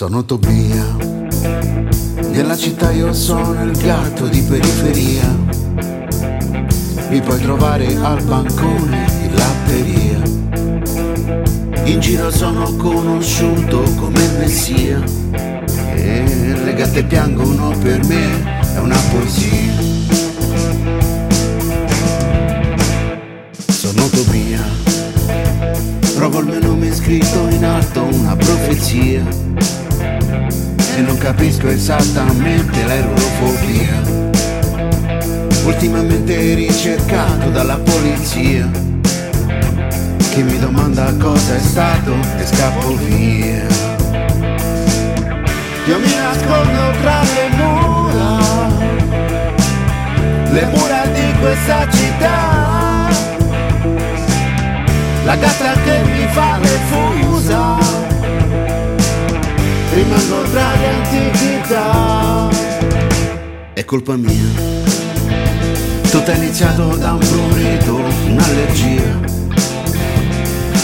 Sono Tobia, nella città io sono il gatto di periferia. Mi puoi trovare al bancone in latteria. In giro sono conosciuto come Messia. E le gatte piangono per me, è una poesia. Sono Tobia, trovo il mio nome scritto in alto, una profezia e non capisco esattamente l'aerofobia. Ultimamente ricercato dalla polizia, che mi domanda cosa è stato e scappo via. Io mi nascondo tra le mura, le mura di questa città. La gatta che mi fa le fusa tra le antichità. È colpa mia. Tutto è iniziato da un prurito, un'allergia.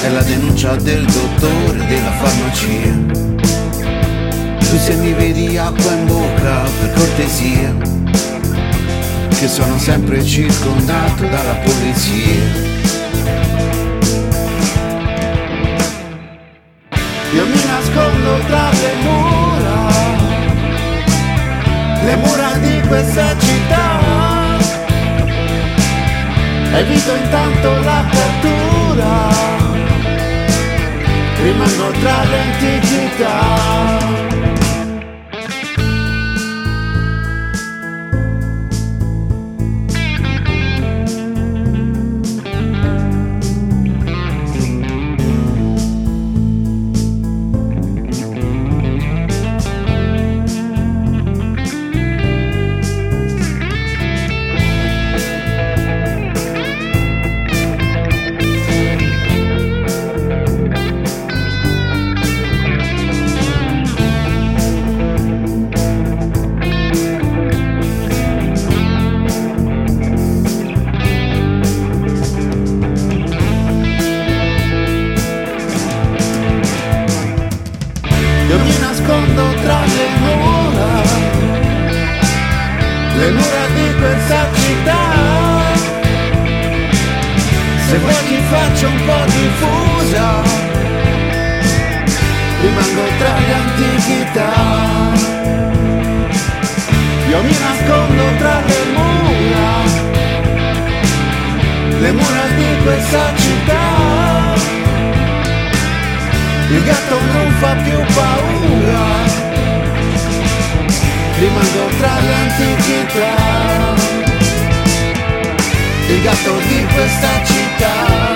È la denuncia del dottore della farmacia. Tu se mi vedi acqua in bocca, per cortesia, che sono sempre circondato dalla polizia. Le mura di questa città. Evito intanto la nascondo tra le mura, le mura di questa città. Se vuoi ti faccio un po' diffusa, rimango tra le antichità. Io mi nascondo tra le mura, le mura di questa città. Il gatto non fa più paura, Gastro di questa città